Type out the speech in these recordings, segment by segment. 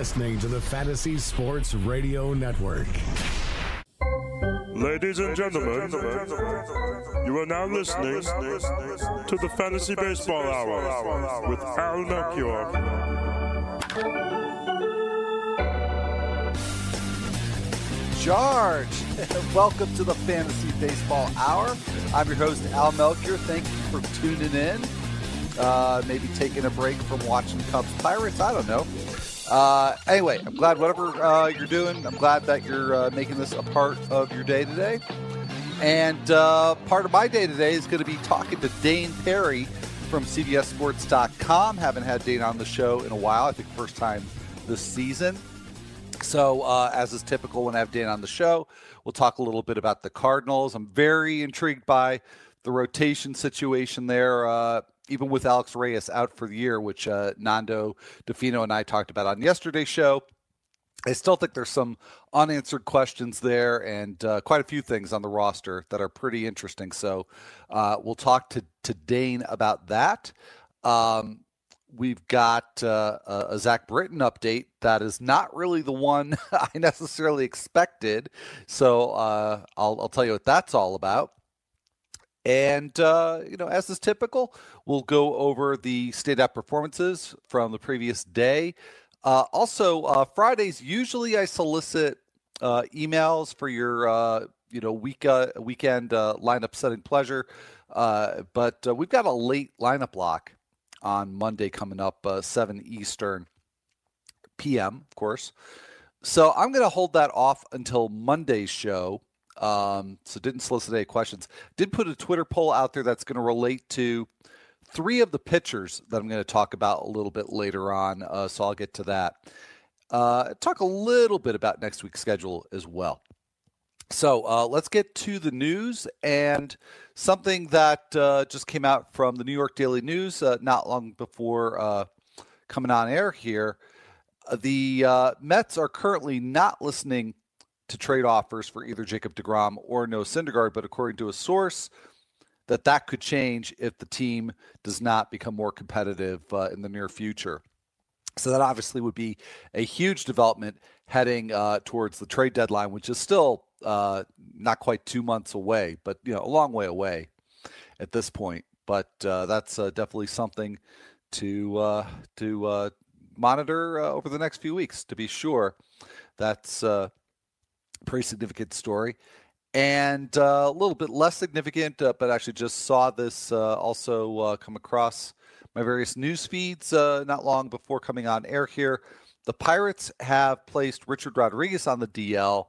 listening to the Fantasy Sports Radio Network. Ladies and gentlemen, you are now listening to the Fantasy Baseball Hour with Al Melchior. Charge! Welcome to the Fantasy Baseball Hour. I'm your host, Al Melchior. Thank you for tuning in. Uh, maybe taking a break from watching Cubs Pirates. I don't know. Uh, anyway, I'm glad whatever uh, you're doing, I'm glad that you're uh, making this a part of your day today. And uh, part of my day today is going to be talking to Dane Perry from CBSSports.com. Haven't had Dane on the show in a while. I think first time this season. So, uh, as is typical when I have Dane on the show, we'll talk a little bit about the Cardinals. I'm very intrigued by the rotation situation there. Even with Alex Reyes out for the year, which uh, Nando DeFino and I talked about on yesterday's show. I still think there's some unanswered questions there and uh, quite a few things on the roster that are pretty interesting. So uh, we'll talk to, to Dane about that. Um, we've got uh, a Zach Britton update that is not really the one I necessarily expected. So uh, I'll, I'll tell you what that's all about. And, uh, you know, as is typical, we'll go over the app performances from the previous day. Uh, also, uh, Fridays, usually I solicit uh, emails for your, uh, you know, week, uh, weekend lineup setting pleasure. but we've got a late lineup block on Monday coming up, 7 Eastern PM, of course. So I'm going to hold that off until Monday's show. Um, so didn't solicit any questions. Did put a Twitter poll out there that's going to relate to three of the pitchers that I'm going to talk about a little bit later on. Uh, so I'll get to that. Uh, talk a little bit about next week's schedule as well. So uh, let's get to the news and something that uh, just came out from the New York Daily News uh, not long before uh, coming on air here. The Mets are currently not listening to trade offers for either Jacob DeGrom or Noah Syndergaard, but according to a source, that that could change if the team does not become more competitive uh, in the near future. So that obviously would be a huge development heading uh, towards the trade deadline, which is still uh, not quite two months away, but you know a long way away at this point. But uh, that's uh, definitely something to uh, to monitor over the next few weeks to be sure. That's pretty significant story. And uh, a little bit less significant, uh, but actually just saw this uh, also uh, come across my various news feeds uh, not long before coming on air here. The Pirates have placed Richard Rodriguez on the DL.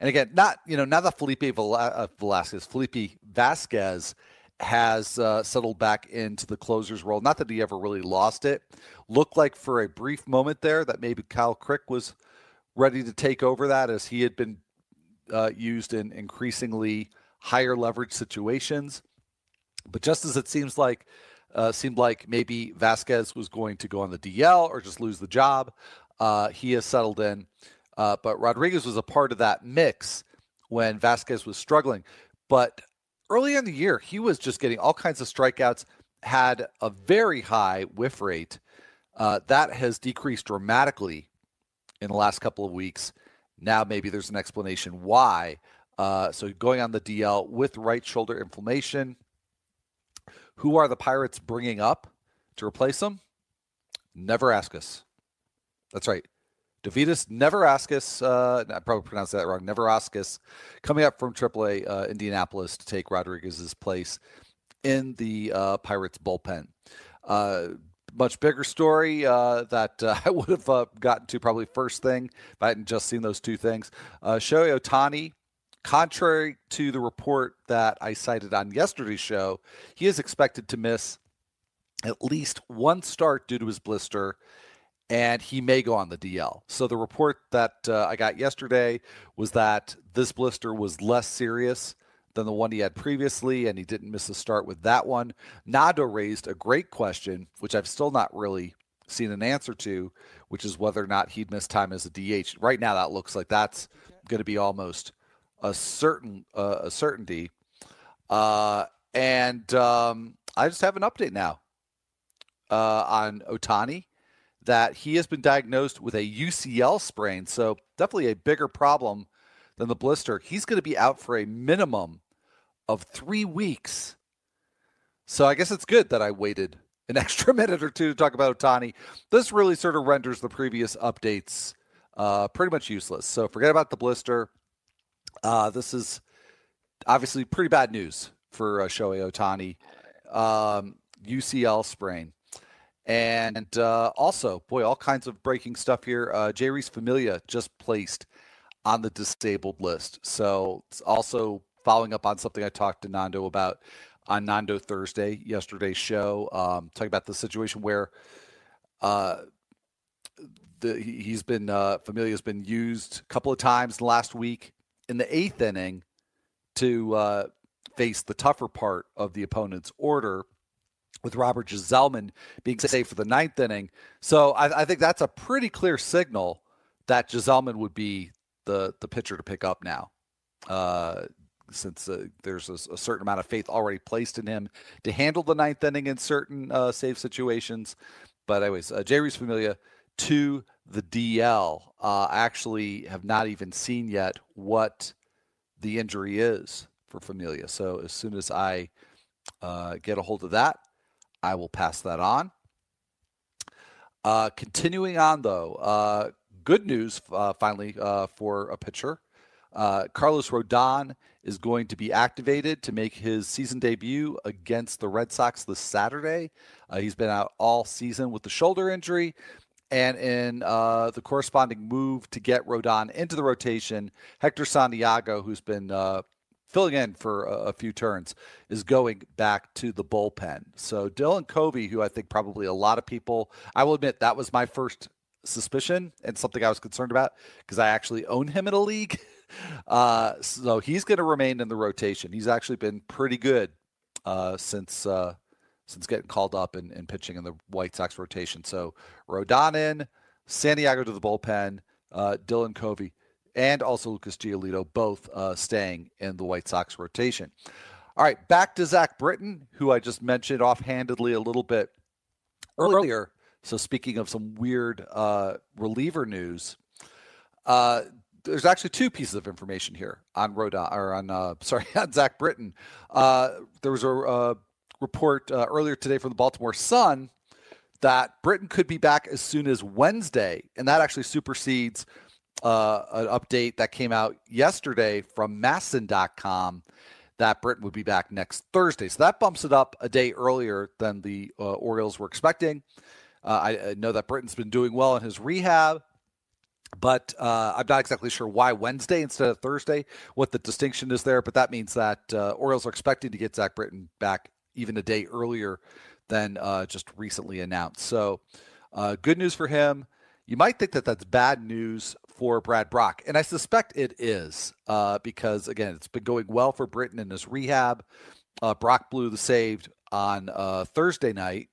And again, not you know not that Felipe uh, Velasquez, Felipe Vasquez has settled back into the closer's role. Not that he ever really lost it. Looked like for a brief moment there that maybe Kyle Crick was ready to take over that as he had been uh, used in increasingly higher leverage situations. But just as it seems like uh, seemed like maybe Vasquez was going to go on the DL or just lose the job, uh, he has settled in. Uh, but Rodriguez was a part of that mix when Vasquez was struggling. But early in the year, he was just getting all kinds of strikeouts, had a very high whiff rate. Uh, that has decreased dramatically in the last couple of weeks. Now maybe there's an explanation why. Uh, so going on the DL with right shoulder inflammation. Who are the Pirates bringing up to replace him? Never ask us. That's right. Dovydas Neverauskas, uh, I probably pronounced that wrong. Neverauskas coming up from AAA uh, Indianapolis to take Rodriguez's place in the uh, Pirates bullpen. Much bigger story uh, that uh, I would have uh, gotten to probably first thing if I hadn't just seen those two things. Uh, Shohei Ohtani, contrary to the report that I cited on yesterday's show, he is expected to miss at least one start due to his blister and he may go on the DL. So the report that uh, I got yesterday was that this blister was less serious than the one he had previously, and he didn't miss a start with that one. Nando raised a great question, which I've still not really seen an answer to, which is whether or not he'd miss time as a DH. Right now, that looks like that's going to be almost a certain uh, a certainty. Uh, and um, I just have an update now uh, on Ohtani that he has been diagnosed with a UCL sprain. So definitely a bigger problem than the blister. He's going to be out for a minimum of three weeks. So I guess it's good that I waited an extra minute or two to talk about Ohtani. This really sort of renders the previous updates uh, pretty much useless. So forget about the blister. Uh, this is obviously pretty bad news for uh, Shohei Ohtani. Um, UCL sprain. And uh, also, boy, all kinds of breaking stuff here. Uh, Jeurys Familia just placed on the disabled list. So it's also following up on something I talked to Nando about on Nando Thursday, yesterday's show, um, talking about the situation where uh, the, he's been uh, Familia's been used a couple of times last week in the eighth inning to uh, face the tougher part of the opponent's order with Robert Gsellman being safe for the ninth inning. So I, I, think that's a pretty clear signal that Gsellman would be the the pitcher to pick up now, uh, since uh, there's a, a, certain amount of faith already placed in him to handle the ninth inning in certain uh, save situations. But anyways, uh, Jeurys Familia to the DL. Uh, actually have not even seen yet what the injury is for Familia. So as soon as I uh, get a hold of that, I will pass that on. Uh, continuing on, though, uh, good news finally for a pitcher. Uh, Carlos Rodon is going to be activated to make his season debut against the Red Sox this Saturday. Uh, he's been out all season with the shoulder injury. And in the corresponding move to get Rodon into the rotation, Hector Santiago, who's been filling in for a, a, few turns, is going back to the bullpen. So Dylan Covey, who I think probably a lot of people, I will admit that was my first suspicion and something I was concerned about because I actually own him in a league. Uh, so he's going to remain in the rotation. He's actually been pretty good uh, since uh, since getting called up and, and, pitching in the White Sox rotation. So Rodon in, Santiago to the bullpen, uh, Dylan Covey and also Lucas Giolito, both uh, staying in the White Sox rotation. All right, back to Zach Britton, who I just mentioned offhandedly a little bit earlier. So, speaking of some weird uh, reliever news, uh, there's actually two pieces of information here on Roda or on uh, sorry on Zach Britton. Uh, there was a uh, report uh, earlier today from the Baltimore Sun that Britton could be back as soon as Wednesday, and that actually supersedes uh, an update that came out yesterday from MASN.com that Britton would be back next Thursday. So that bumps it up a day earlier than the uh, Orioles were expecting. Uh, I, I, know that Britton's been doing well in his rehab, but uh, I'm not exactly sure why Wednesday instead of Thursday, what the distinction is there. But that means that uh, Orioles are expecting to get Zach Britton back even a day earlier than uh, just recently announced. So good news for him. You might think that that's bad news for Brad Brach, And I suspect it is uh, because, again, it's been going well for Britton in his rehab. Uh, Brach blew the saved on uh, Thursday night.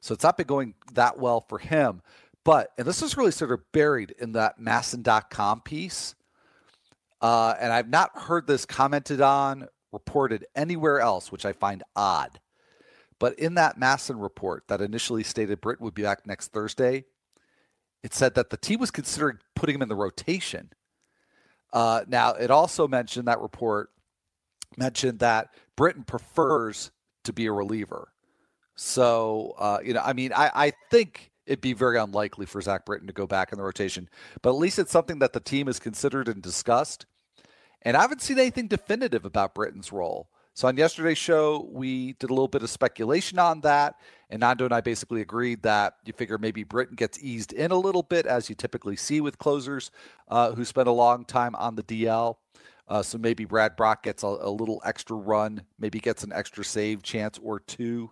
So it's not been going that well for him. But, and this is really sort of buried in that MASN.com piece. Uh, and I've not heard this commented on, reported anywhere else, which I find odd. But in that MASN report that initially stated Britton would be back next Thursday, it said that the team was considering putting him in the rotation. Uh, now, it also mentioned that report mentioned that Britton prefers to be a reliever. So, uh, you know, I mean, I, I think it'd be very unlikely for Zach Britton to go back in the rotation, but at least it's something that the team has considered and discussed. And I haven't seen anything definitive about Britton's role. So on yesterday's show, we did a little bit of speculation on that. And Nando and I basically agreed that you figure maybe Britton gets eased in a little bit, as you typically see with closers uh, who spend a long time on the DL. Uh, so maybe Brad Brach gets a, a, little extra run, maybe gets an extra save chance or two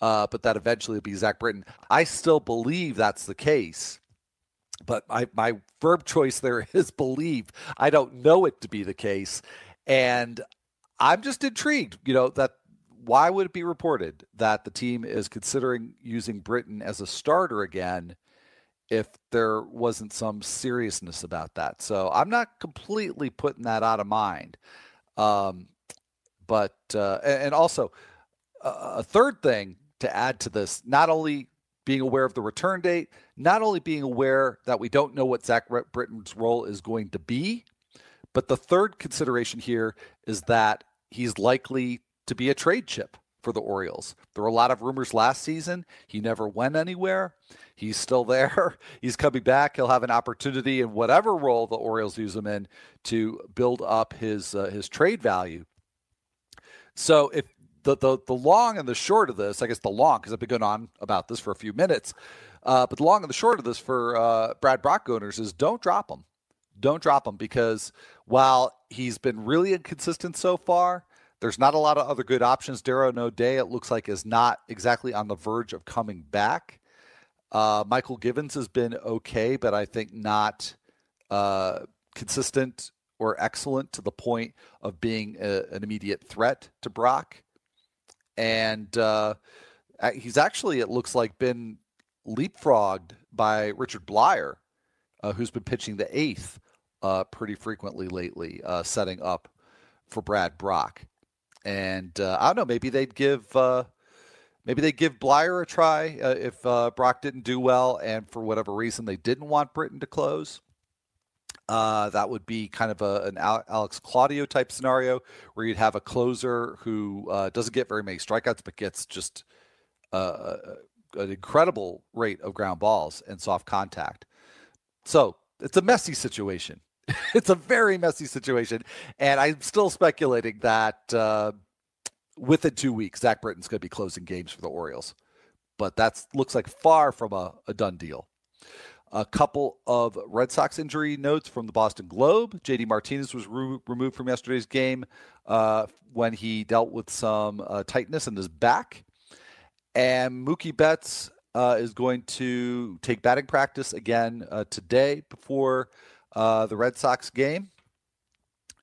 uh, but that eventually will be Zach Britton. I still believe that's the case, but my, my verb choice there is believe. I don't know it to be the case. And I'm just intrigued, you know, that why would it be reported that the team is considering using Britton as a starter again if there wasn't some seriousness about that? So I'm not completely putting that out of mind. Um, but, uh, and also, uh, a third thing to add to this, not only being aware of the return date, not only being aware that we don't know what Zach Britton's role is going to be, but the third consideration here is that he's likely to be a trade chip for the Orioles. There were a lot of rumors last season. He never went anywhere. He's still there. He's coming back. He'll have an opportunity in whatever role the Orioles use him in to build up his uh, his trade value. So if the, the the long and the short of this, I guess the long because I've been going on about this for a few minutes, uh, but the long and the short of this for uh, Brad Brach owners is don't drop him, don't drop him because while he's been really inconsistent so far, there's not a lot of other good options. Darren O'Day, it looks like, is not exactly on the verge of coming back. Uh, Mychal Givens has been okay, but I think not uh, consistent or excellent to the point of being a, an immediate threat to Brach and uh, he's actually, it looks like, been leapfrogged by Richard Bleier, uh, who's been pitching the eighth uh, pretty frequently lately, uh, setting up for Brad Brach. And uh, I don't know, maybe they'd give uh, maybe they'd give Bleier a try if Brach didn't do well, and for whatever reason they didn't want Britton to close. Uh, that would be kind of a, an Alex Claudio type scenario where you'd have a closer who uh, doesn't get very many strikeouts but gets just uh, an incredible rate of ground balls and soft contact. So it's a messy situation. it's a very messy situation. And I'm still speculating that uh, within two weeks, Zach Britton's going to be closing games for the Orioles. But that looks like far from a, a done deal. A couple of Red Sox injury notes from the Boston Globe. JD Martinez was re- removed from yesterday's game uh, when he dealt with some uh, tightness in his back. And Mookie Betts uh, is going to take batting practice again uh, today before uh, the Red Sox game.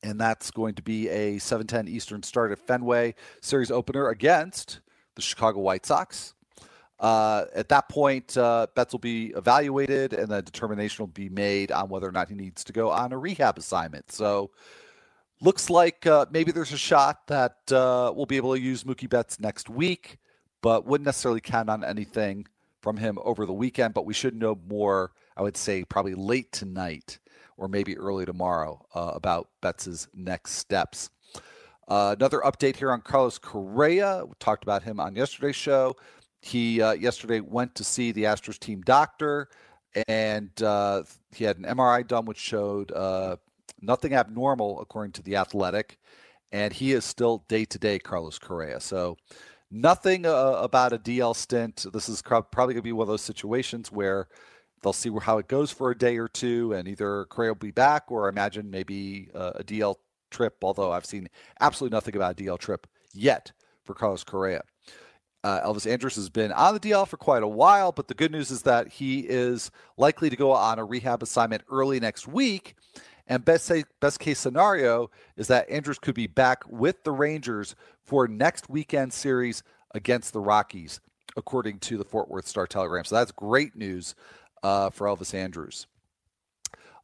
And that's going to be a 7:10 Eastern start at Fenway series opener against the Chicago White Sox. Uh, at that point, uh, Betts will be evaluated, and the determination will be made on whether or not he needs to go on a rehab assignment. So, looks like uh, maybe there's a shot that uh, we'll be able to use Mookie Betts next week, but wouldn't necessarily count on anything from him over the weekend. But we should know more, I would say, probably late tonight or maybe early tomorrow uh, about Betts's next steps. Uh, another update here on Carlos Correa. We talked about him on yesterday's show. He uh, yesterday went to see the Astros team doctor, and uh, he had an MRI done, which showed uh, nothing abnormal according to the Athletic, and he is still day to day Carlos Correa. So nothing uh, about a DL stint. This is probably going to be one of those situations where they'll see how it goes for a day or two, and either Correa will be back, or I imagine maybe uh, a DL trip. Although I've seen absolutely nothing about a DL trip yet for Carlos Correa. Uh, Elvis Andrus has been on the DL for quite a while, but the good news is that he is likely to go on a rehab assignment early next week. And best, say, best case scenario is that Andrus could be back with the Rangers for next weekend series against the Rockies, according to the Fort Worth Star Telegram. So that's great news uh, for Elvis Andrus.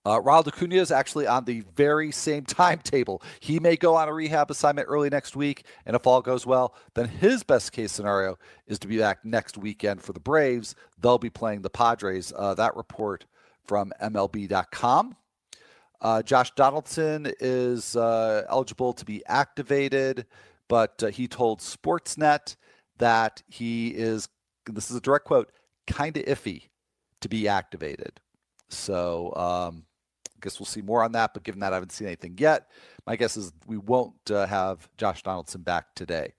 Uh, Ronald Acuna is actually on the very same timetable. He may go on a rehab assignment early next week, and if all goes well, then his best case scenario is to be back next weekend for the Braves. They'll be playing the Padres. Uh, that report from MLB.com. Uh, Josh Donaldson is uh, eligible to be activated, but uh, he told Sportsnet that he is, this is a direct quote, kind of iffy to be activated. So, um, guess we'll see more on that. But given that I haven't seen anything yet, my guess is we won't uh, have Josh Donaldson back today.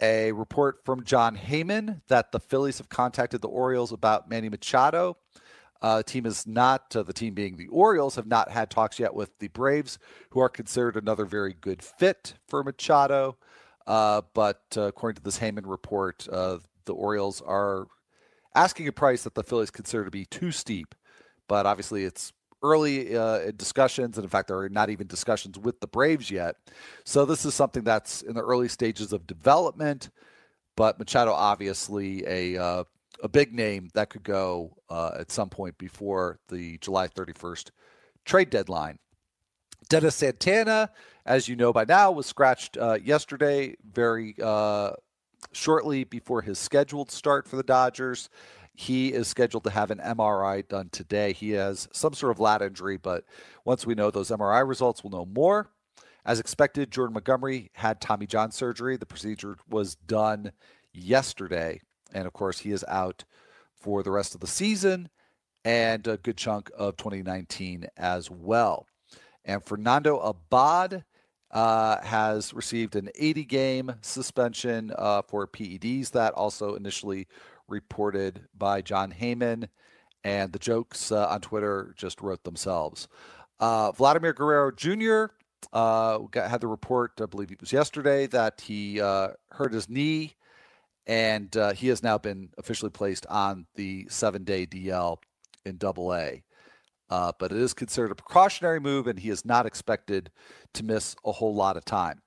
A report from Jon Heyman that the Phillies have contacted the Orioles about Manny Machado. Uh, team is not, uh, the team being the Orioles, have not had talks yet with the Braves, who are considered another very good fit for Machado. Uh, but uh, according to this Heyman report, uh, the Orioles are asking a price that the Phillies consider to be too steep. But obviously, it's early uh, discussions, and in fact, there are not even discussions with the Braves yet. So this is something that's in the early stages of development. But Machado, obviously, a uh, a big name that could go uh, at some point before the July 31st trade deadline. Dennis Santana, as you know by now, was scratched uh, yesterday, very uh, shortly before his scheduled start for the Dodgers. He is scheduled to have an MRI done today. He has some sort of lat injury, but once we know those MRI results, we'll know more. As expected, Jordan Montgomery had Tommy John surgery. The procedure was done yesterday. And of course, he is out for the rest of the season and a good chunk of 2019 as well. And Fernando Abad uh, has received an 80 game suspension uh, for PEDs. That also initially reported by Jon Heyman. And the jokes uh, on Twitter just wrote themselves. Uh, Vladimir Guerrero Jr. Uh, got, had the report, I believe it was yesterday, that he uh, hurt his knee and uh, he has now been officially placed on the seven day DL in Double A. But it is considered a precautionary move, and he is not expected to miss a whole lot of time.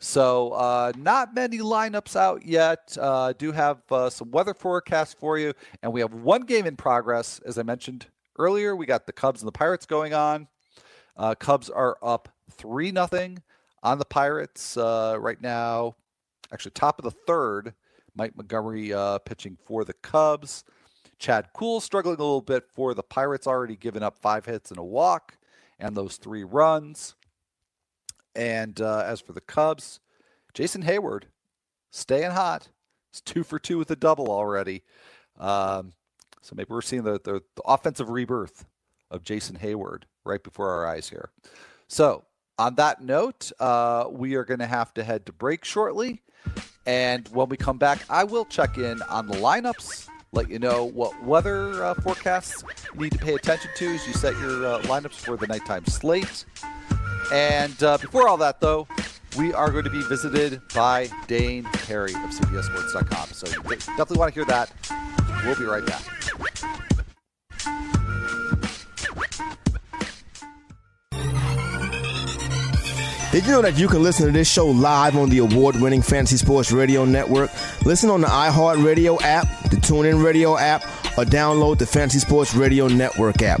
So, uh, not many lineups out yet. Uh, do have uh, some weather forecasts for you, and we have one game in progress. As I mentioned earlier, we got the Cubs and the Pirates going on. Uh, Cubs are up three nothing on the Pirates uh, right now. Actually, top of the third. Mike Montgomery uh, pitching for the Cubs. Chad Kuhl struggling a little bit for the Pirates, already given up five hits and a walk and those three runs. And uh, as for the Cubs, Jason Heyward staying hot. It's two for two with a double already. Um, so maybe we're seeing the, the, the, offensive rebirth of Jason Heyward right before our eyes here. So, on that note, uh, we are going to have to head to break shortly. And when we come back, I will check in on the lineups, let you know what weather uh, forecasts you need to pay attention to as you set your uh, lineups for the nighttime slate. And uh, before all that, though, we are going to be visited by Dane Perry of CBSSports.com. So definitely want to hear that. We'll be right back. Did you know that you can listen to this show live on the award winning Fantasy Sports Radio Network? Listen on the iHeartRadio app, the TuneIn Radio app, or download the Fantasy Sports Radio Network app.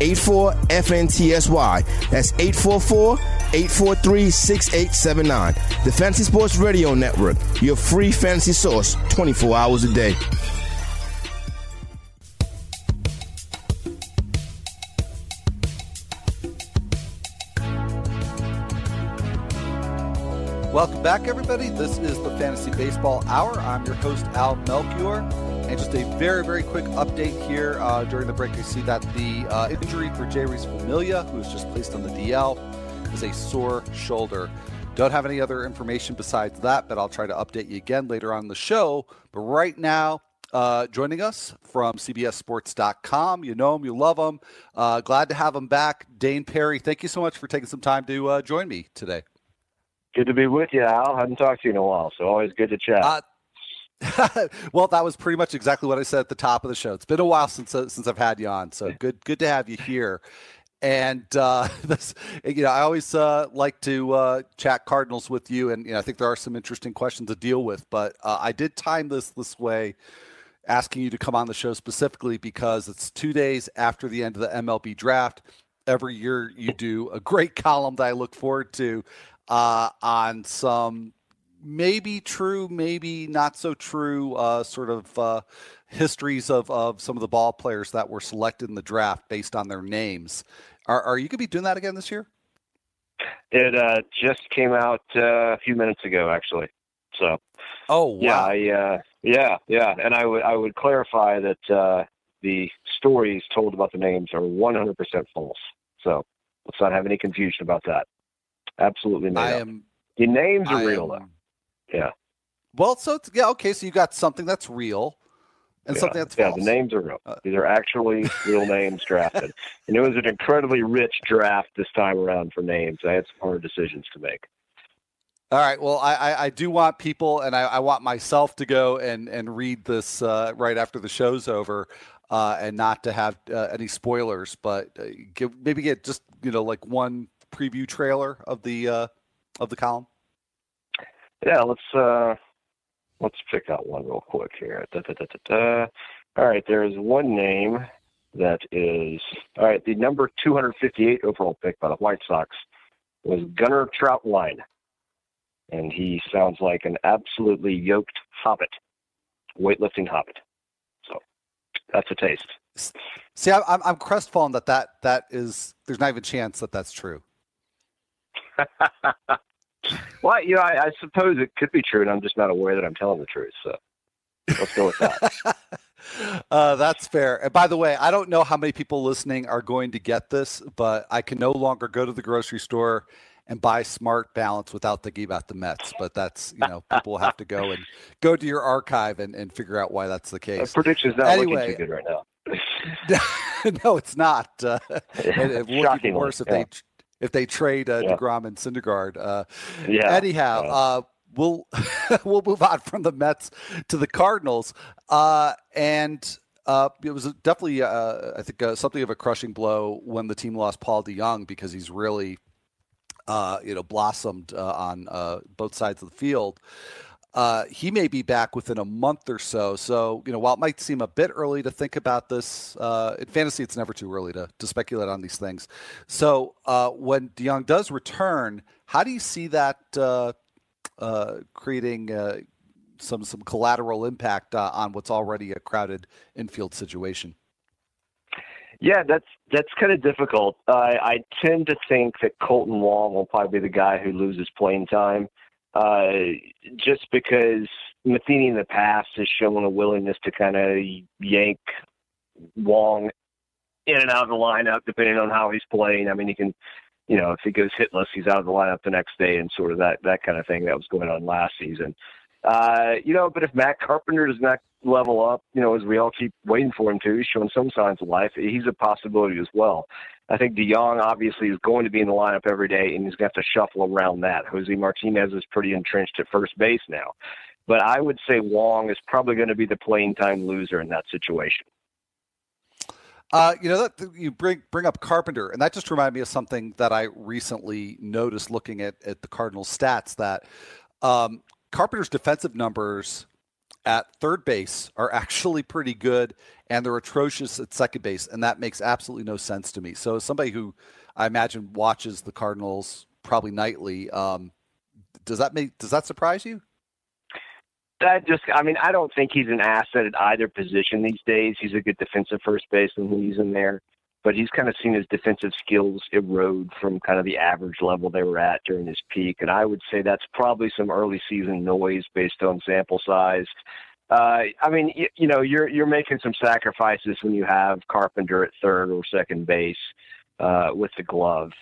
84 FNTSY. That's 844 843 6879. The Fantasy Sports Radio Network, your free fantasy source 24 hours a day. Welcome back, everybody. This is the Fantasy Baseball Hour. I'm your host, Al Melchior. And just a very, very quick update here. Uh, during the break, you see that the uh, injury for Jeurys Familia, who was just placed on the DL, is a sore shoulder. Don't have any other information besides that, but I'll try to update you again later on the show. But right now, uh, joining us from CBSSports.com. You know him, you love him. Uh, glad to have him back. Dane Perry, thank you so much for taking some time to uh, join me today. Good to be with you, Al. I haven't talked to you in a while, so always good to chat. Well, that was pretty much exactly what I said at the top of the show. It's been a while since uh, since I've had you on, so good good to have you here. And uh, this, you know, I always uh, like to uh, chat Cardinals with you, and you know, I think there are some interesting questions to deal with. But uh, I did time this this way, asking you to come on the show specifically because it's two days after the end of the MLB draft. Every year, you do a great column that I look forward to uh, on some maybe true, maybe not so true, uh, sort of uh, histories of, of some of the ball players that were selected in the draft based on their names. Are, are you going to be doing that again this year? It uh, just came out uh, a few minutes ago, actually. So, oh wow, yeah, I, uh, yeah, yeah, and I would I would clarify that uh, the stories told about the names are 100% false. So Let's not have any confusion about that. Absolutely I up. am. The names are I real am- though. Yeah. Well, so it's, yeah, okay. So you got something that's real and yeah. something that's yeah, false. the names are real. Uh, These are actually real names drafted, and it was an incredibly rich draft this time around for names. I had some hard decisions to make. All right. Well, I, I, I do want people, and I, I want myself to go and, and read this uh, right after the show's over, uh, and not to have uh, any spoilers. But uh, give, maybe get just you know like one preview trailer of the uh, of the column. Yeah, let's uh let's pick out one real quick here. Da, da, da. All right, there is one name that is all right. The number 258 overall pick by the White Sox was Gunnar Troutwine, and he sounds like an absolutely yoked hobbit, weightlifting hobbit. So that's a taste. See, I, I'm I'm crestfallen that that that is. There's not even a chance that that's true. well, you know, I, I suppose it could be true, and I'm just not aware that I'm telling the truth. So let's go with that. uh, that's fair. And by the way, I don't know how many people listening are going to get this, but I can no longer go to the grocery store and buy Smart Balance without thinking about the Mets. But that's you know people will have to go and go to your archive and, and figure out why that's the case. prediction's not Anyway. looking too good right now. no, it's not. Uh, and it would be worse if yeah. they if they trade uh, Yeah. Degrom and Syndergaard. Uh, Yeah. Anyhow, yeah. uh, we'll we'll move on from the Mets to the Cardinals, uh, and uh, it was definitely uh, I think uh, something of a crushing blow when the team lost Paul DeJong because he's really uh, you know blossomed uh, on uh, both sides of the field. Uh, he may be back within a month or so. So, you know, while it might seem a bit early to think about this, uh, in fantasy, it's never too early to, to speculate on these things. So, uh, when DeJong does return, how do you see that uh, uh, creating uh, some some collateral impact on what's already a crowded infield situation? Yeah, that's that's kind of difficult. I tend to think that Kolten Wong will probably be the guy who loses playing time, uh, just because Matheny in the past has shown a willingness to kind of yank Wong in and out of the lineup depending on how he's playing. I mean, he can, you know, if he goes hitless, he's out of the lineup the next day, and sort of that that kind of thing that was going on last season. Uh, you know, but if Matt Carpenter does not level up, you know, as we all keep waiting for him to, he's showing some signs of life. He's a possibility as well. I think De DeJong obviously is going to be in the lineup every day, and he's going to have to shuffle around that. Jose Martinez is pretty entrenched at first base now. But I would say Wong is probably going to be the playing time loser in that situation. Uh, you know that you bring bring up Carpenter, and that just reminded me of something that I recently noticed looking at at the Cardinals stats. That um, Carpenter's defensive numbers at third base are actually pretty good, and they're atrocious at second base, and that makes absolutely no sense to me. So, somebody who I imagine watches the Cardinals probably nightly, um, does that make does that surprise you? That just, I mean, I don't think he's an asset at either position these days. He's a good defensive first baseman when he's in there, but he's kind of seen his defensive skills erode from kind of the average level they were at during his peak. And I would say that's probably some early season noise based on sample size. Uh, I mean, you, you know, you're you're making some sacrifices when you have Carpenter at third or second base uh, with the glove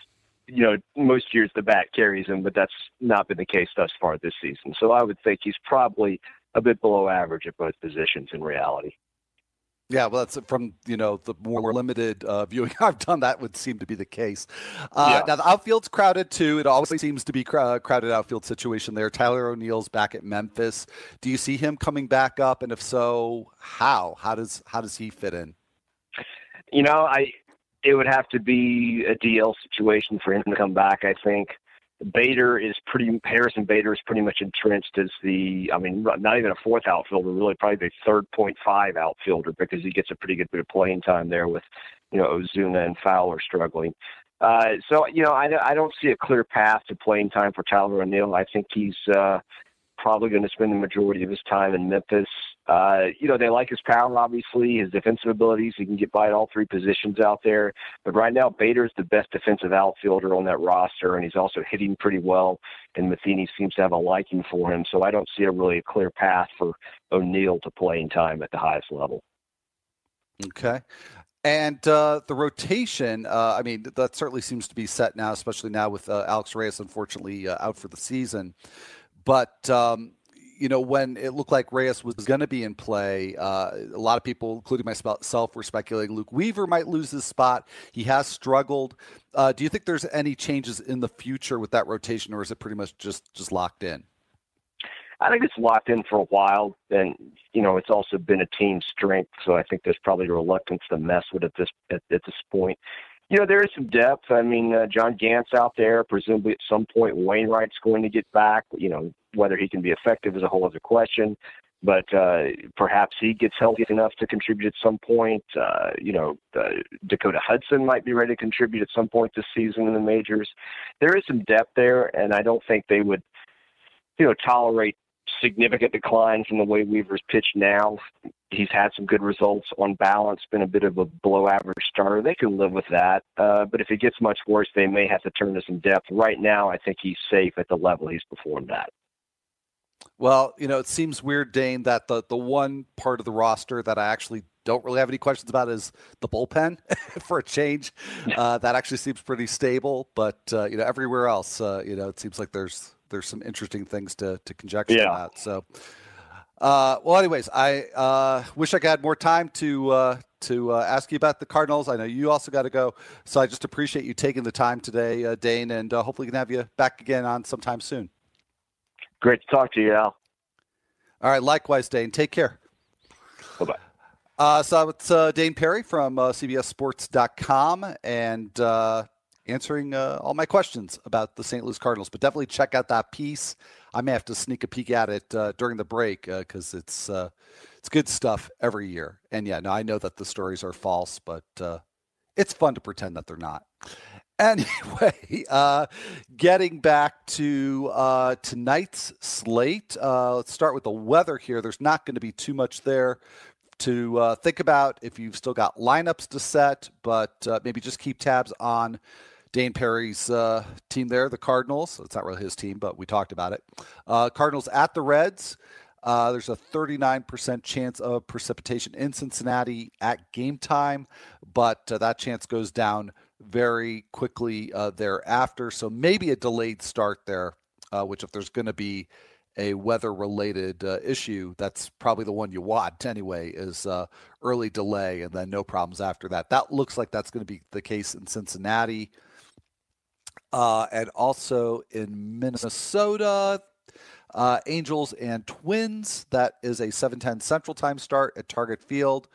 you know, most years the bat carries him, but that's not been the case thus far this season. So I would think he's probably a bit below average at both positions in reality. Yeah, well, that's from you know the more limited uh, viewing I've done. That would seem to be the case. Uh, Yeah. Now the outfield's crowded too. It always seems to be a crowded outfield situation there. Tyler O'Neill's back at Memphis. Do you see him coming back up? And if so, how? How does how does he fit in? You know, I it would have to be a DL situation for him to come back. I think Bader is pretty Harrison Bader is pretty much entrenched as the I mean not even a fourth outfielder, really probably the third point five outfielder because he gets a pretty good bit of playing time there with you know Ozuna and Fowler struggling. Uh, so you know I, I don't see a clear path to playing time for Tyler O'Neill. I think he's uh, probably going to spend the majority of his time in Memphis. Uh, you know, they like his power, obviously, his defensive abilities. He can get by at all three positions out there. But right now, Bader is the best defensive outfielder on that roster, and he's also hitting pretty well. And Matheny seems to have a liking for him. So I don't see a really clear path for O'Neill to playing time at the highest level. Okay. And uh, the rotation, uh, I mean, that certainly seems to be set now, especially now with uh, Alex Reyes unfortunately uh, out for the season. But um, you know, when it looked like Reyes was going to be in play, uh, a lot of people, including myself, were speculating Luke Weaver might lose his spot. He has struggled. Uh, do you think there's any changes in the future with that rotation, or is it pretty much just just locked in? I think it's locked in for a while, and you know it's also been a team strength. So I think there's probably a reluctance to mess with it at this at, at this point. You know there is some depth. I mean, uh, John Gant's out there. Presumably at some point Wainwright's going to get back. You know whether he can be effective is a whole other question. But uh, perhaps he gets healthy enough to contribute at some point. Uh, you know, uh, Dakota Hudson might be ready to contribute at some point this season in the majors. There is some depth there, and I don't think they would, you know, tolerate significant decline from the way Weaver's pitched now. He's had some good results on balance, been a bit of a below average starter. They can live with that. Uh, but if it gets much worse, they may have to turn to some depth. Right now, I think he's safe at the level he's performed at. Well, you know, it seems weird, Dane, that the, the one part of the roster that I actually don't really have any questions about is the bullpen for a change. Uh, that actually seems pretty stable, but uh, you know, everywhere else, uh, you know, it seems like there's there's some interesting things to to conjecture yeah. about. So, uh, well, anyways, I uh, wish I had more time to uh, to uh, ask you about the Cardinals. I know you also got to go, so I just appreciate you taking the time today, uh, Dane, and uh, hopefully we can have you back again on sometime soon. Great to talk to you, Al. All right, likewise, Dane. Take care. Bye bye. Uh, so it's uh, Dane Perry from uh, CBSSports.com, and uh, answering uh, all my questions about the St. Louis Cardinals. But definitely check out that piece. I may have to sneak a peek at it uh, during the break because uh, it's uh, it's good stuff every year. And yeah, now I know that the stories are false, but uh, it's fun to pretend that they're not. Anyway, uh, getting back to tonight's slate, let's start with the weather here. There's not going to be too much there to uh, think about if you've still got lineups to set, but uh, maybe just keep tabs on Dane Perry's uh, team there, the Cardinals. It's not really his team, but we talked about it. Uh, Cardinals at the Reds. Uh, there's a 39% chance of precipitation in Cincinnati at game time, but uh, that chance goes down very quickly uh, thereafter. So maybe a delayed start there, uh, which if there's going to be a weather related issue, that's probably the one you want anyway, is early delay and then no problems after that. That looks like that's going to be the case in Cincinnati uh, and also in Minnesota. Uh, Angels and Twins. That is a 7:10 Central Time start at Target Field.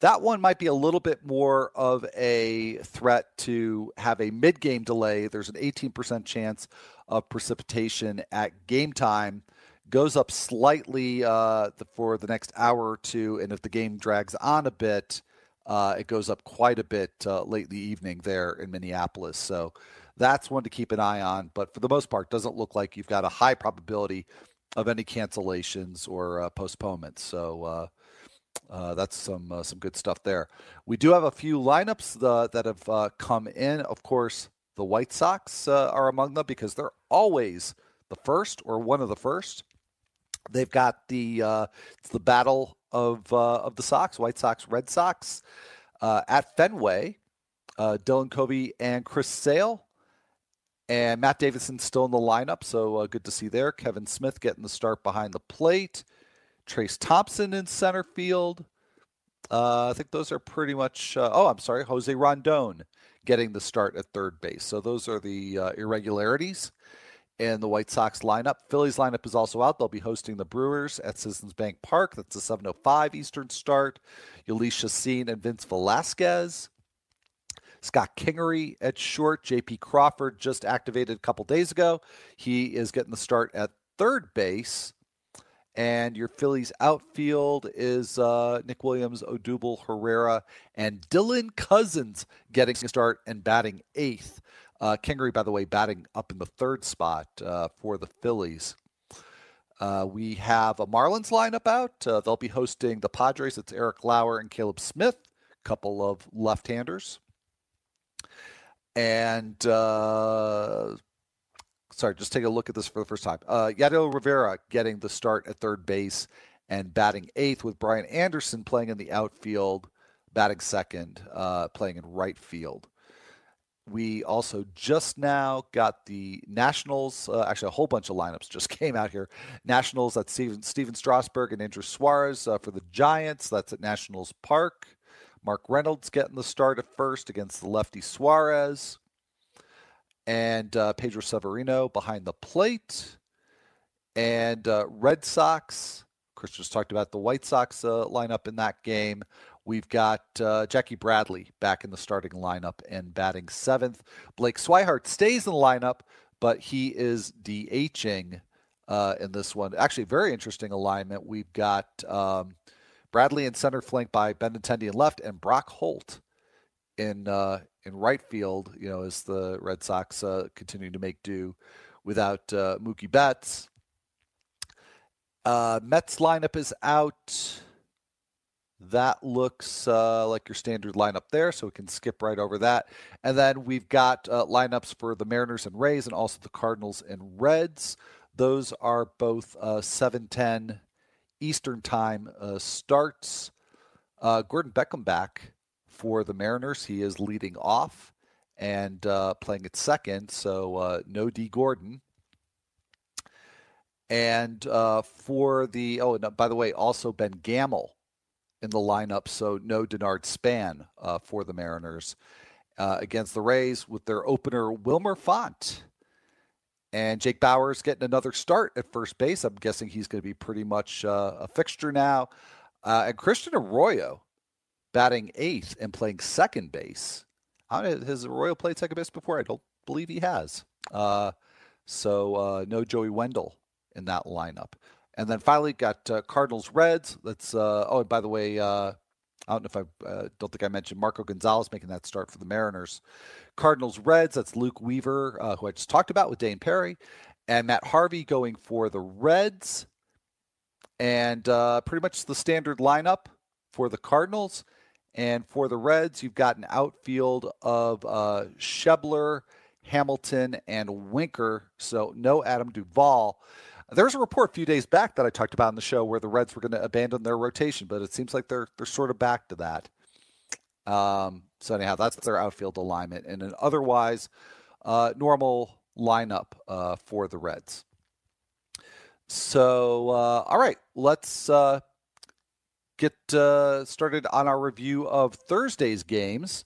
That one might be a little bit more of a threat to have a mid-game delay. There's an 18% chance of precipitation at game time. Goes up slightly uh, for the next hour or two, and if the game drags on a bit, uh, it goes up quite a bit uh, late in the evening there in Minneapolis. So that's one to keep an eye on. But for the most part, doesn't look like you've got a high probability of any cancellations or uh, postponements. So uh, uh, that's some uh, some good stuff there. We do have a few lineups uh, that have uh, come in. Of course, the White Sox are among them because they're always the first or one of the first. They've got the it's the battle of of the Sox, White Sox, Red Sox at Fenway. Dylan Covey and Chris Sale and Matt Davidson still in the lineup, so uh, good to see there. Kevan Smith getting the start behind the plate. Trayce Thompson in center field. Uh, I think those are pretty much. Uh, oh, I'm sorry, Jose Rondon getting the start at third base. So those are the uh, irregularities in the White Sox lineup. Phillies lineup is also out. They'll be hosting the Brewers at Citizens Bank Park. That's a 7:05 Eastern start. Jhoulys Chacin and Vince Velasquez. Scott Kingery at short. JP Crawford just activated a couple days ago. He is getting the start at third base. And your Phillies outfield is uh, Nick Williams, Odubel Herrera, and Dylan Cozens getting a start and batting eighth. Uh, Kingery, by the way, batting up in the third spot uh, for the Phillies. Uh, we have a Marlins lineup out. Uh, they'll be hosting the Padres. It's Eric Lauer and Caleb Smith, couple of left-handers and uh, sorry, just take a look at this for the first time. Uh, Yadiel Rivera getting the start at third base and batting eighth, with Brian Anderson playing in the outfield, batting second, uh, playing in right field. We also just now got the Nationals. Uh, actually, a whole bunch of lineups just came out here. Nationals, that's Steven, Stephen Strasburg and Andrew Suarez uh, for the Giants. That's at Nationals Park. Mark Reynolds getting the start at first against the lefty Suarez. And uh, Pedro Severino behind the plate. And uh, Red Sox. Chris just talked about the White Sox uh, lineup in that game. We've got uh, Jackie Bradley back in the starting lineup and batting seventh. Blake Swihart stays in the lineup, but he is DHing uh, in this one. Actually, very interesting alignment. We've got um, Bradley in center flank by Benintendi in left, and Brock Holt in uh, in right field. You know, as the Red Sox uh, continue to make do without uh, Mookie Betts. Uh, Mets lineup is out. That looks uh, like your standard lineup there, so we can skip right over that. And then we've got uh, lineups for the Mariners and Rays, and also the Cardinals and Reds. Those are both uh, 7:10 Eastern Time uh, starts. Uh, Gordon Beckham back for the Mariners. He is leading off and uh, playing at second, so no Dee Gordon. And uh, for the oh, and by the way, also Ben Gamel in the lineup, so no Denard Span uh, for the Mariners uh, against the Rays with their opener Wilmer Font. And Jake Bauers getting another start at first base. I'm guessing he's going to be pretty much uh, a fixture now. Uh, and Christian Arroyo batting eighth and playing second base. Has Arroyo played second base before? I don't believe he has. Uh, so no Joey Wendle in that lineup. And then finally got uh, Cardinals Reds. That's uh, oh, and by the way, uh, I don't know if I uh, don't think I mentioned Marco Gonzales making that start for the Mariners. Cardinals Reds. That's Luke Weaver, uh, who I just talked about with Dane Perry, and Matt Harvey going for the Reds. And uh, pretty much the standard lineup for the Cardinals. And for the Reds, you've got an outfield of Schebler, Hamilton, and Winker. So no Adam Duvall. There was a report a few days back that I talked about in the show where the Reds were going to abandon their rotation, but it seems like they're they're sort of back to that. Um, so anyhow, that's their outfield alignment, and an otherwise uh, normal lineup uh, for the Reds. So uh, all right, let's uh, get uh, started on our review of Thursday's games.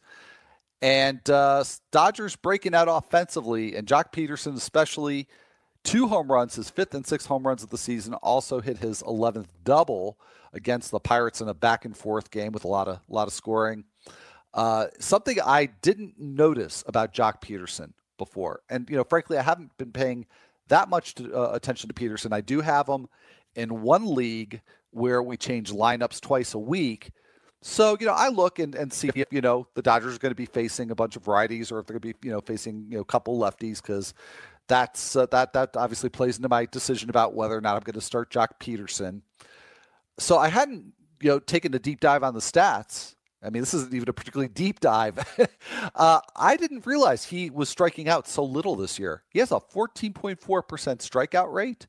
And uh, Dodgers breaking out offensively, and Joc Pederson, especially two home runs, his fifth and sixth home runs of the season. Also hit his 11th double against the Pirates in a back and forth game with a lot of lot of scoring. Uh, something I didn't notice about Joc Pederson before, and you know, frankly, I haven't been paying that much to, uh, attention to Pederson. I do have him in one league where we change lineups twice a week. So, you know, I look and, and see if, you know, the Dodgers are going to be facing a bunch of righties or if they're going to be, you know, facing, you know, a couple lefties because that's uh, that that obviously plays into my decision about whether or not I'm going to start Joc Pederson. So I hadn't you know taken a deep dive on the stats. I mean, this isn't even a particularly deep dive. uh, I didn't realize he was striking out so little this year. He has a 14.4% strikeout rate.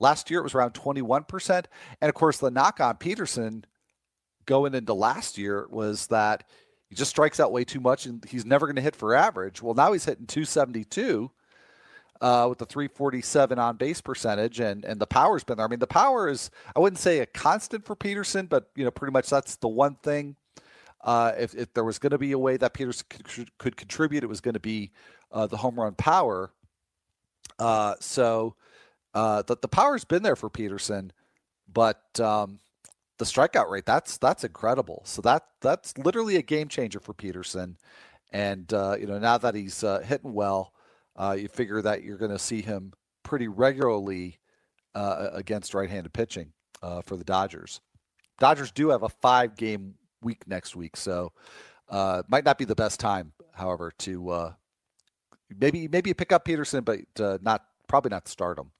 Last year it was around 21%. And of course, the knock on Pederson going into last year was that he just strikes out way too much and he's never going to hit for average. Well, now he's hitting 272 uh, with the 347 on base percentage, and and the power's been there. I mean, the power is I wouldn't say a constant for Pederson, but you know, pretty much that's the one thing. Uh, if, if there was going to be a way that Pederson could, could contribute, it was going to be uh, the home run power. Uh, so uh, the the power's been there for Pederson, but um, the strikeout rate that's that's incredible. So that that's literally a game changer for Pederson, And uh, you know now that he's uh, hitting well, uh, you figure that you're going to see him pretty regularly uh, against right-handed pitching uh, for the Dodgers. Dodgers do have a five-game week next week, so uh, might not be the best time, however, to maybe maybe pick up Pederson, but not probably not start him.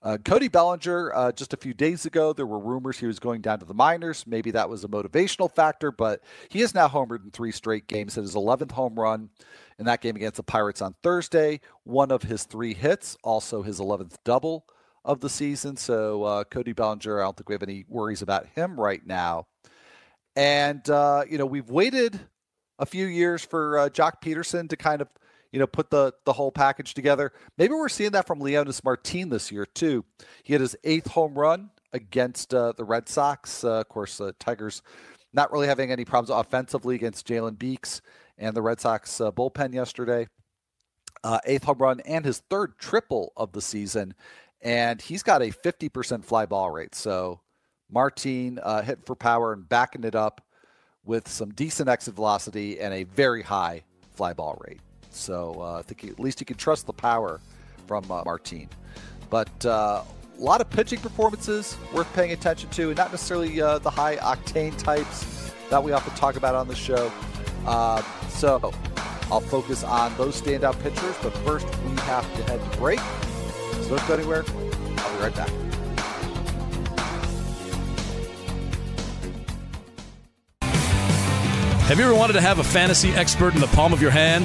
Uh, Cody Bellinger, uh, just a few days ago, there were rumors he was going down to the minors. Maybe that was a motivational factor, but he is now homered in three straight games. Hit his 11th home run in that game against the Pirates on Thursday. One of his three hits, also his 11th double of the season. So uh, Cody Bellinger, I don't think we have any worries about him right now. And uh, you know, we've waited a few years for uh, Joc Pederson to kind of you know put the the whole package together. Maybe we're seeing that from Leonys Martin this year too. He had his eighth home run against uh, the Red Sox. Uh, of course, the Tigers not really having any problems offensively against Jalen Beeks and the Red Sox uh, bullpen yesterday. Uh, eighth home run and his third triple of the season, and he's got a 50% fly ball rate. So Martin uh, hitting for power and backing it up with some decent exit velocity and a very high fly ball rate. So uh, I think at least you can trust the power from uh, Martin. But uh, a lot of pitching performances worth paying attention to, and not necessarily uh, the high octane types that we often talk about on the show. Uh, so I'll focus on those standout pitchers, but first we have to head to break. So don't go anywhere. I'll be right back. Have you ever wanted to have a fantasy expert in the palm of your hand?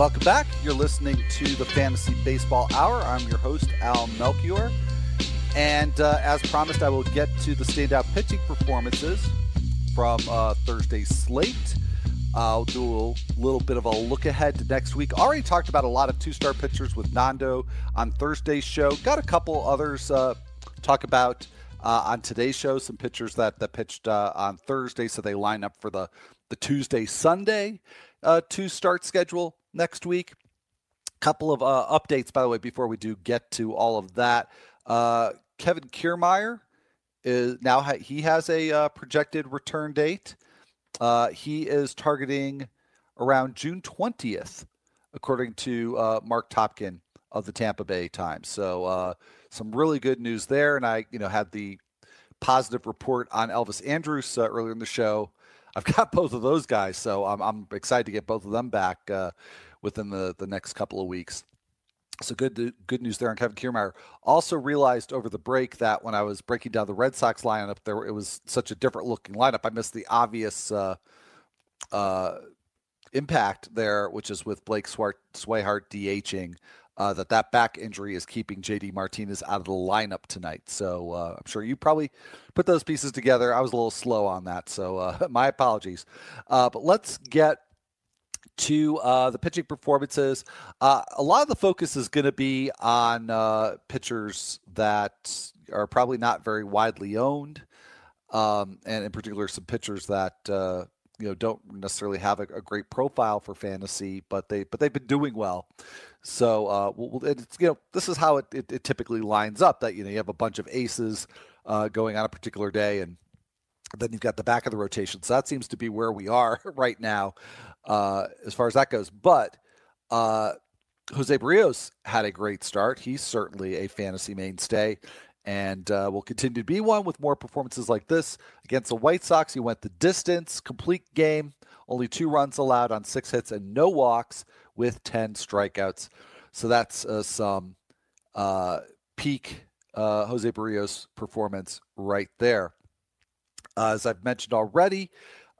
Welcome back. You're listening to the Fantasy Baseball Hour. I'm your host, Al Melchior. And uh, as promised, I will get to the standout pitching performances from uh, Thursday's slate. I'll do a little bit of a look ahead to next week. Already talked about a lot of two star pitchers with Nando on Thursday's show. Got a couple others uh, talk about uh, on today's show. Some pitchers that, that pitched uh, on Thursday, so they line up for the, the Tuesday Sunday uh, two start schedule next week. Couple of uh, updates, by the way, before we do get to all of that. Uh, Kevin Kiermaier is now ha- he has a uh, projected return date. Uh, he is targeting around June 20th, according to uh, Marc Topkin of the Tampa Bay Times. So uh, some really good news there. And I, you know, had the positive report on Elvis Andrus earlier in the show. I've got both of those guys, so I'm, I'm excited to get both of them back within the, the next couple of weeks. So good good news there on Kevin Kiermaier. Also realized over the break that when I was breaking down the Red Sox lineup, there it was such a different looking lineup. I missed the obvious uh, uh, impact there, which is with Blake Swart, Swihart DHing. Uh, that that back injury is keeping JD Martinez out of the lineup tonight. So uh, I'm sure you probably put those pieces together. I was a little slow on that, so uh, my apologies. Uh, but let's get to uh, the pitching performances. Uh, a lot of the focus is going to be on uh, pitchers that are probably not very widely owned, um, and in particular, some pitchers that uh, you know don't necessarily have a, a, great profile for fantasy, but they but they've been doing well. So uh, it's, you know this is how it, it, it, typically lines up. That you know you have a bunch of aces uh, going on a particular day, and then you've got the back of the rotation. So that seems to be where we are right now uh, as far as that goes. But uh, Jose Berrios had a great start. He's certainly a fantasy mainstay and uh, will continue to be one with more performances like this. Against the White Sox, he went the distance, complete game, only two runs allowed on six hits and no walks with 10 strikeouts. So that's uh, some uh, peak uh, Jose Berrios performance right there. Uh, as I've mentioned already,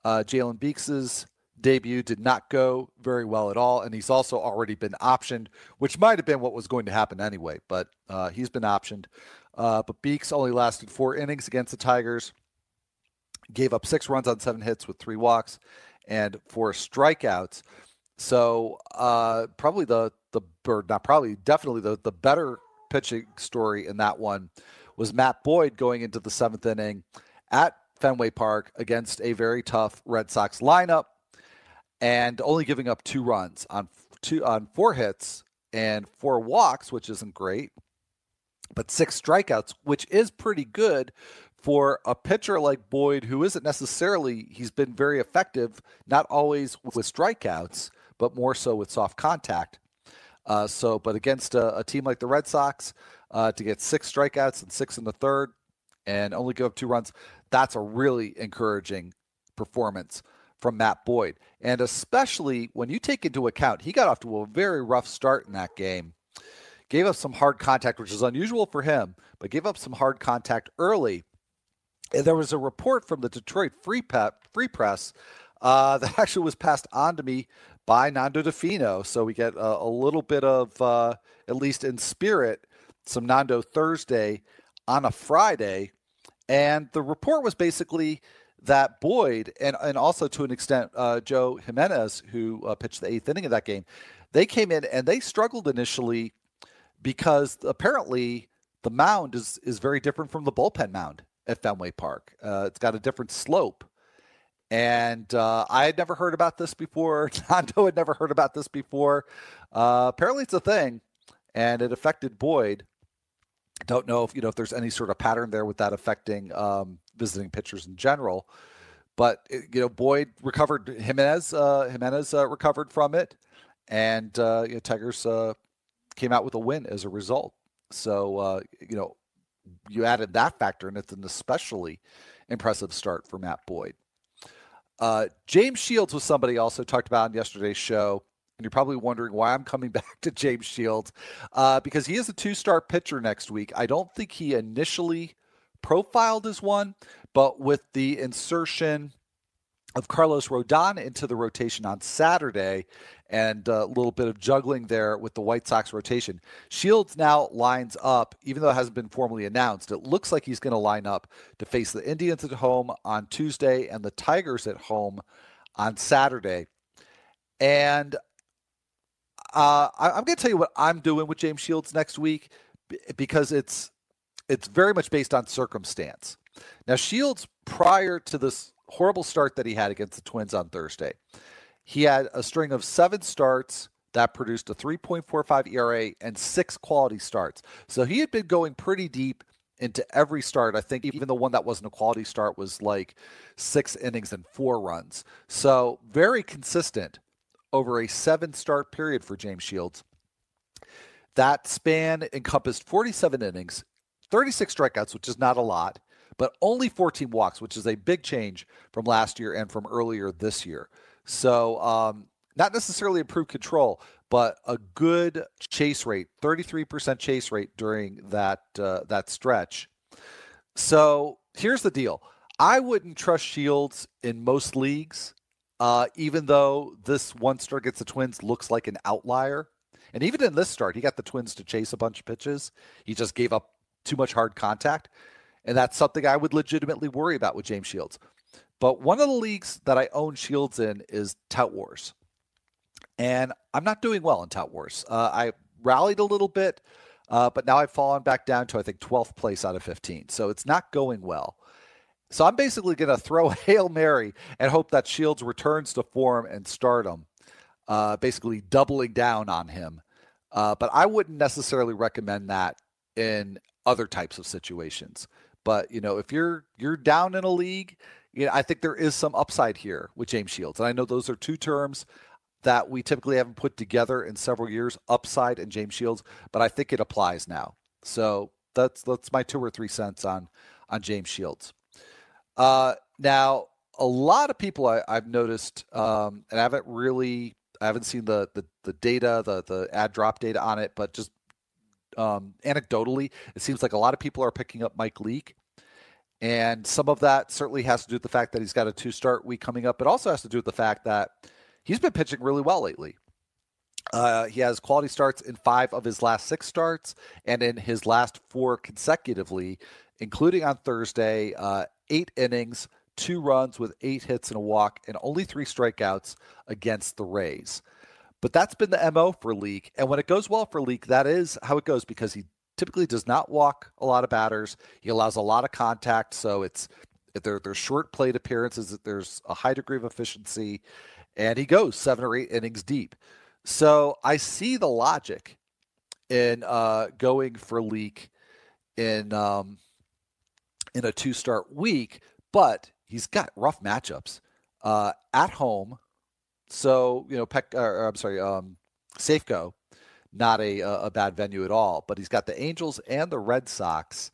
uh, Jalen Beeks's debut did not go very well at all, and he's also already been optioned, which might have been what was going to happen anyway. But uh, he's been optioned. But Beeks only lasted four innings against the Tigers, gave up six runs on seven hits with three walks and four strikeouts. So uh, probably the the or not probably definitely the the better pitching story in that one was Matt Boyd going into the seventh inning at Fenway Park against a very tough Red Sox lineup and only giving up two runs on two on four hits and four walks, which isn't great, but six strikeouts, which is pretty good for a pitcher like Boyd, who isn't necessarily he's been very effective, not always with strikeouts, but more so with soft contact. Uh, so, but against a, a, team like the Red Sox, uh, to get six strikeouts and six in the third and only give up two runs. That's a really encouraging performance from Matt Boyd. And especially when you take into account he got off to a very rough start in that game. Gave up some hard contact, which is unusual for him, but gave up some hard contact early. And there was a report from the Detroit Free, Free Press uh, that actually was passed on to me by Nando Di Fino. So we get a, a little bit of, uh, at least in spirit, some Nando Thursday on a Friday. And the report was basically that Boyd and, and also to an extent uh, Joe Jimenez, who uh, pitched the eighth inning of that game, they came in and they struggled initially because apparently the mound is is very different from the bullpen mound at Fenway Park. Uh, it's got a different slope. And uh, I had never heard about this before. Nando had never heard about this before. Uh, apparently, it's a thing, and it affected Boyd. Don't know if you know if there's any sort of pattern there with that affecting um, visiting pitchers in general. But you know, Boyd recovered. Jimenez uh, Jimenez uh, recovered from it, and uh, you know, Tigers uh, came out with a win as a result. So uh, you know, you added that factor, and it's an especially impressive start for Matt Boyd. Uh, James Shields was somebody also talked about on yesterday's show. And you're probably wondering why I'm coming back to James Shields uh, because he is a two star pitcher next week. I don't think he initially profiled as one, but with the insertion of Carlos Rodon into the rotation on Saturday and a little bit of juggling there with the White Sox rotation. Shields now lines up, even though it hasn't been formally announced, it looks like he's going to line up to face the Indians at home on Tuesday and the Tigers at home on Saturday. And uh, I, am going to tell you what I'm doing with James Shields next week because it's it's very much based on circumstance. Now, Shields, prior to this horrible start that he had against the Twins on Thursday, he had a string of seven starts that produced a 3.45 ERA and six quality starts. So he had been going pretty deep into every start. I think even the one that wasn't a quality start was like six innings and four runs. So very consistent over a seven start period for James Shields. That span encompassed 47 innings, 36 strikeouts, which is not a lot, but only 14 walks, which is a big change from last year and from earlier this year. So, um, not necessarily improved control, but a good chase rate, 33% chase rate during that uh, that stretch. So here's the deal: I wouldn't trust Shields in most leagues, uh, even though this one start against the Twins looks like an outlier. And even in this start, he got the Twins to chase a bunch of pitches. He just gave up too much hard contact. And that's something I would legitimately worry about with James Shields. But one of the leagues that I own Shields in is Tout Wars. And I'm not doing well in Tout Wars. Uh, I rallied a little bit, uh, but now I've fallen back down to, I think, 12th place out of 15. So it's not going well. So I'm basically going to throw Hail Mary and hope that Shields returns to form and stardom, uh, basically doubling down on him. Uh, but I wouldn't necessarily recommend that in other types of situations. But you know, if you're you're down in a league, you know, I think there is some upside here with James Shields. And I know those are two terms that we typically haven't put together in several years, upside and James Shields, but I think it applies now. So that's that's my two or three cents on on James Shields. Uh, now, a lot of people I, have noticed, um, and I haven't really, I haven't seen the the, the data, the the ad drop data on it, but just um, anecdotally, it seems like a lot of people are picking up Mike Leake. And some of that certainly has to do with the fact that he's got a two start week coming up, but also has to do with the fact that he's been pitching really well lately. Uh, he has quality starts in five of his last six starts, and in his last four consecutively, including on Thursday, uh, eight innings, two runs with eight hits and a walk, and only three strikeouts against the Rays. But that's been the MO for Leake. And when it goes well for Leake, that is how it goes because he typically does not walk a lot of batters. He allows a lot of contact. So it's there, there's short plate appearances, there's a high degree of efficiency, and he goes seven or eight innings deep. So I see the logic in uh, going for Leake in um, in a two start week, but he's got rough matchups uh, at home so you know, Peck, or, I'm sorry, um, Safeco not a a bad venue at all. But he's got the Angels and the Red Sox.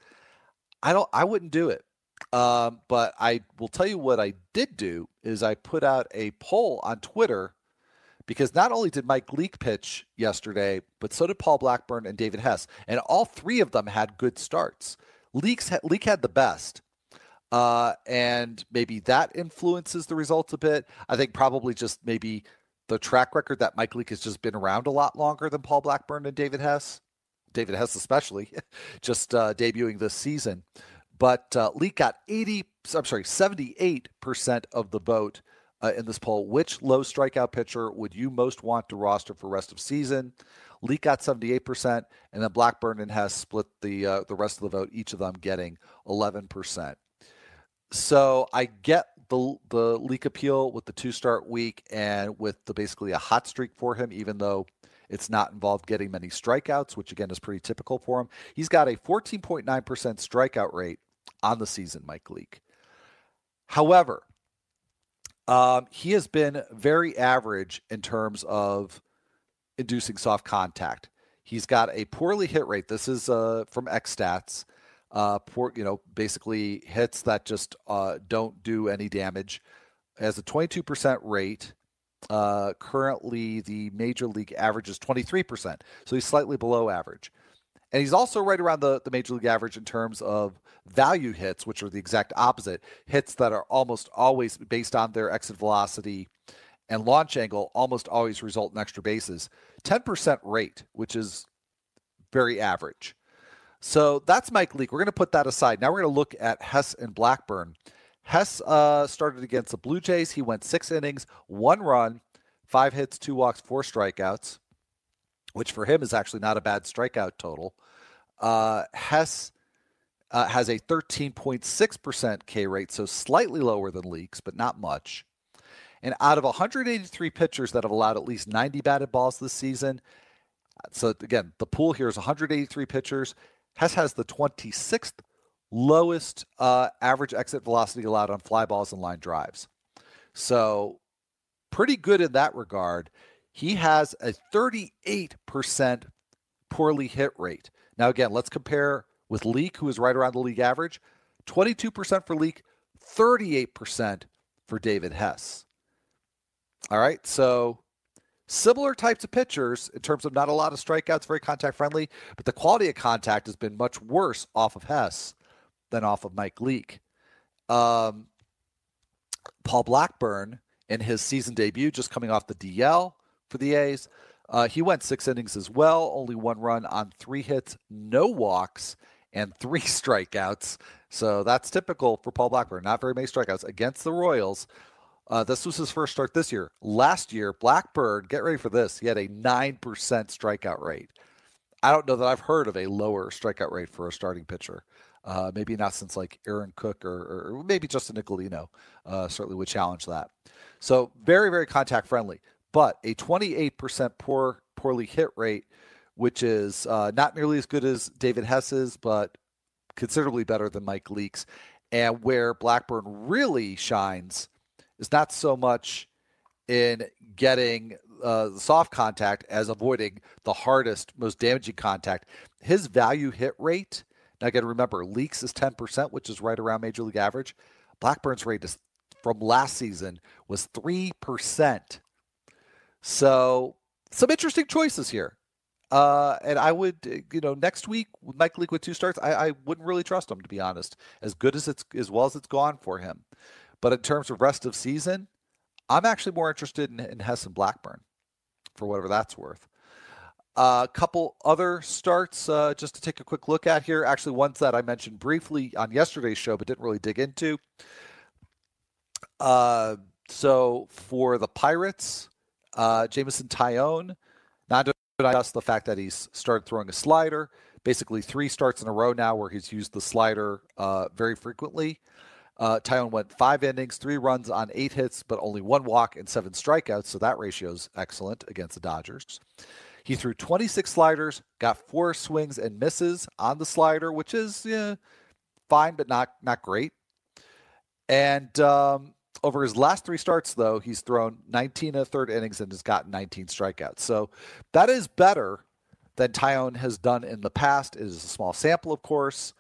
I don't. I wouldn't do it. Um, but I will tell you what I did do is I put out a poll on Twitter because not only did Mike Leake pitch yesterday, but so did Paul Blackburn and David Hess, and all three of them had good starts. Leaks Leake had the best, uh, and maybe that influences the results a bit. I think probably just maybe the track record that Mike Leake has just been around a lot longer than Paul Blackburn and David Hess. David Hess, especially, just uh, debuting this season. But uh, Leake got 80, I'm sorry, 78% of the vote uh, in this poll. Which low strikeout pitcher would you most want to roster for rest of season? Leake got 78%, and then Blackburn and Hess split the uh, the rest of the vote, each of them getting 11%. So I get the the Leake appeal with the two start week and with the basically a hot streak for him, even though it's not involved getting many strikeouts, which again is pretty typical for him. He's got a 14.9% strikeout rate on the season, Mike Leake. However, um, he has been very average in terms of inducing soft contact. He's got a poorly hit rate. This is uh, from X Stats. Uh, you know, basically hits that just uh, don't do any damage. Has a 22% rate. Uh, currently, the major league average is 23%, so he's slightly below average. And he's also right around the, the major league average in terms of value hits, which are the exact opposite hits that are almost always based on their exit velocity and launch angle, almost always result in extra bases. 10% rate, which is very average. So that's Mike Leake. We're going to put that aside. Now we're going to look at Hess and Blackburn. Hess uh, started against the Blue Jays. He went six innings, one run, five hits, two walks, four strikeouts, which for him is actually not a bad strikeout total. Uh, Hess uh, has a 13.6% K rate, so slightly lower than Leake's, but not much. And out of 183 pitchers that have allowed at least 90 batted balls this season, so again, the pool here is 183 pitchers. Hess has the 26th lowest uh, average exit velocity allowed on fly balls and line drives. So, pretty good in that regard. He has a 38% poorly hit rate. Now, again, let's compare with Leake, who is right around the league average 22% for Leake, 38% for David Hess. All right, so similar types of pitchers in terms of not a lot of strikeouts, very contact friendly, but the quality of contact has been much worse off of Hess than off of Mike Leake. Um, Paul Blackburn in his season debut, just coming off the DL for the A's, uh, he went six innings as well, only one run on three hits, no walks, and three strikeouts. So that's typical for Paul Blackburn. Not very many strikeouts against the Royals. Uh, this was his first start this year. Last year, Blackbird, get ready for this. He had a 9% strikeout rate. I don't know that I've heard of a lower strikeout rate for a starting pitcher. Uh, maybe not since like Aaron Cook or, or maybe Justin Nicolino uh, certainly would challenge that. So very, very contact friendly, but a 28% poor, poorly hit rate which is uh, not nearly as good as David Hess's, but considerably better than Mike Leake's. And where Blackburn really shines is not so much in getting uh, soft contact as avoiding the hardest, most damaging contact. His value hit rate, now again, remember, Leake's is 10%, which is right around major league average. Blackburn's rate is, from last season was 3%. So some interesting choices here. Uh, and I would, you know, next week Mike Leake with two starts, I, I wouldn't really trust him to be honest. As good as it's as well as it's gone for him, but in terms of rest of season, I'm actually more interested in, in Hess and Blackburn, for whatever that's worth. A uh, couple other starts uh, just to take a quick look at here. Actually, ones that I mentioned briefly on yesterday's show, but didn't really dig into. Uh, so for the Pirates, uh, Jameson Taillon, not just the fact that he's started throwing a slider. Basically, three starts in a row now where he's used the slider uh, very frequently. Uh, Taillon went five innings, three runs on eight hits, but only one walk and seven strikeouts. So that ratio is excellent against the Dodgers. He threw 26 sliders, got four swings and misses on the slider, which is yeah, fine, but not not great. And um, over his last three starts, though, he's thrown 19 and third innings and has gotten 19 strikeouts. So that is better than Taillon has done in the past. It is a small sample, of course,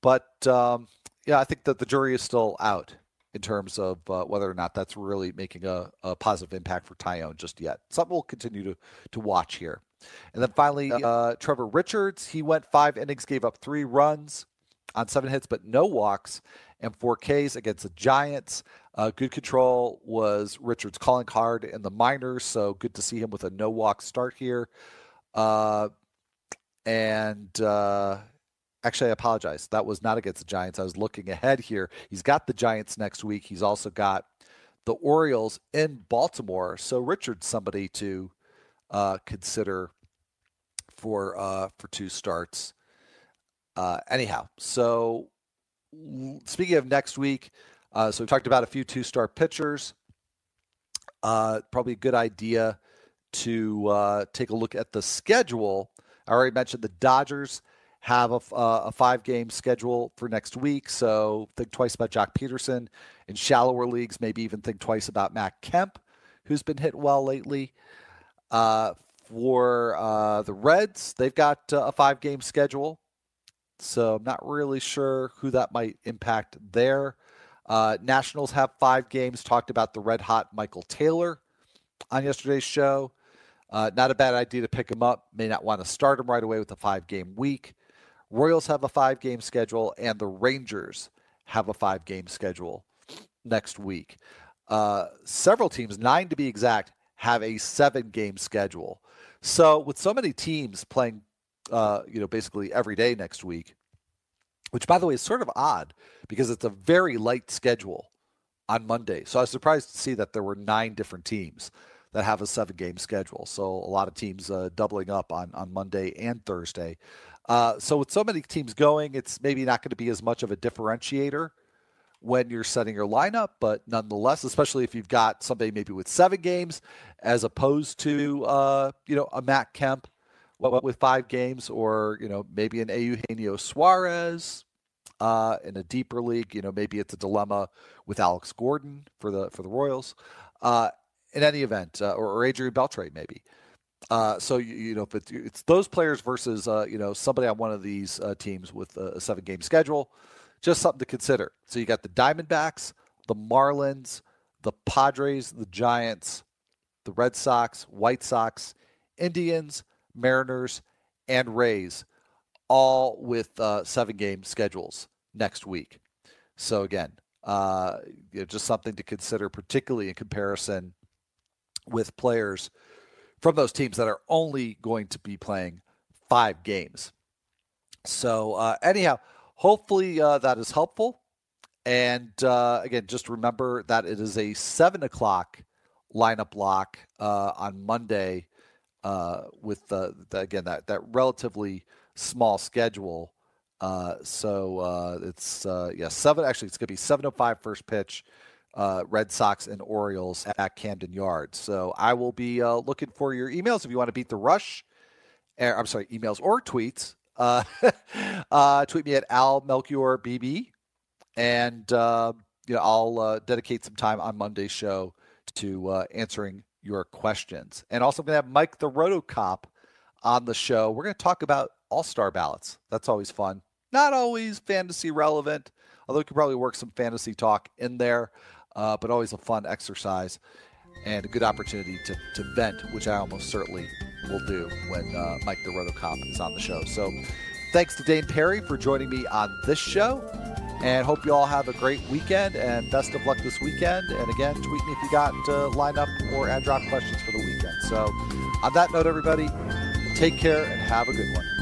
but um, yeah, I think that the jury is still out in terms of uh, whether or not that's really making a, a positive impact for Taillon just yet. Something we'll continue to to watch here. And then finally, uh, Trevor Richards. He went five innings, gave up three runs on seven hits, but no walks and four Ks against the Giants. Uh, good control was Richards calling card in the minors, so good to see him with a no walk start here. Uh, and uh, actually, I apologize. That was not against the Giants. I was looking ahead here. He's got the Giants next week. He's also got the Orioles in Baltimore. So Richards, somebody to uh, consider for uh, for two starts. Uh, anyhow, so speaking of next week, uh, so we talked about a few two-star pitchers. Uh, probably a good idea to uh, take a look at the schedule. I already mentioned the Dodgers have a, uh, a five-game schedule for next week, so think twice about Joc Pederson. In shallower leagues, maybe even think twice about Matt Kemp, who's been hit well lately. Uh, for uh, the Reds, they've got a five-game schedule. So I'm not really sure who that might impact there. Uh, Nationals have five games. Talked about the red hot Michael Taylor on yesterday's show. Uh, not a bad idea to pick him up. May not want to start him right away with a five game week. Royals have a five game schedule, and the Rangers have a five game schedule next week. Uh, several teams, nine to be exact, have a seven game schedule. So with so many teams playing uh, you know, basically every day next week, which by the way is sort of odd because it's a very light schedule on Monday. So I was surprised to see that there were nine different teams that have a seven game schedule. So a lot of teams uh, doubling up on, on Monday and Thursday. Uh, so with so many teams going, it's maybe not going to be as much of a differentiator when you're setting your lineup, but nonetheless, especially if you've got somebody maybe with seven games as opposed to uh, you know a Matt Kemp with five games, or you know maybe an Eugenio Suarez uh, in a deeper league. You know maybe it's a dilemma with Alex Gordon for the for the Royals. Uh, in any event, uh, or, or, Adrian Beltre maybe. Uh, so you, you, know if it's, it's those players versus uh, you know somebody on one of these uh, teams with a seven game schedule, just something to consider. So you got the Diamondbacks, the Marlins, the Padres, the Giants, the Red Sox, White Sox, Indians, Mariners, and Rays, all with uh, seven game schedules next week. So, again, uh, you know, just something to consider, particularly in comparison with players from those teams that are only going to be playing five games. So, uh, anyhow, hopefully uh, that is helpful. And uh, again, just remember that it is a seven o'clock lineup lock uh, on Monday uh, with the, the, again that that relatively small schedule. Uh, so it's yeah seven. Actually, it's going to be seven oh five first pitch. Uh, Red Sox and Orioles at Camden Yards. So I will be uh, looking for your emails if you want to beat the rush. Er, I'm sorry, emails or tweets. Uh, uh, tweet me at Al Melchior BB, and uh, you know I'll uh, dedicate some time on Monday's show to uh, answering your questions. And also, I'm going to have Mike the Rotocop on the show. We're going to talk about All Star ballots. That's always fun. Not always fantasy relevant, although we could probably work some fantasy talk in there, uh, but always a fun exercise and a good opportunity to, to vent, which I almost certainly will do when uh, Mike the Rotocop is on the show. So thanks to Dane Perry for joining me on this show. And hope you all have a great weekend and best of luck this weekend. And again, tweet me if you got uh, lineup or ad drop questions for the weekend. So, on that note, everybody, take care and have a good one.